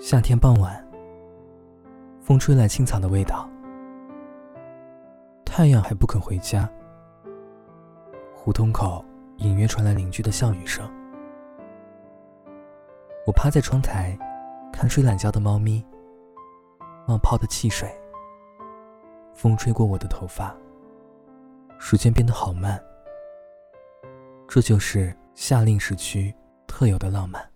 夏天傍晚风吹来青草的味道太阳还不肯回家。胡同口隐约传来邻居的笑语声。我趴在窗台看睡懒觉的猫咪冒泡的汽水风吹过我的头发。时间变得好慢这就是夏令时区特有的浪漫。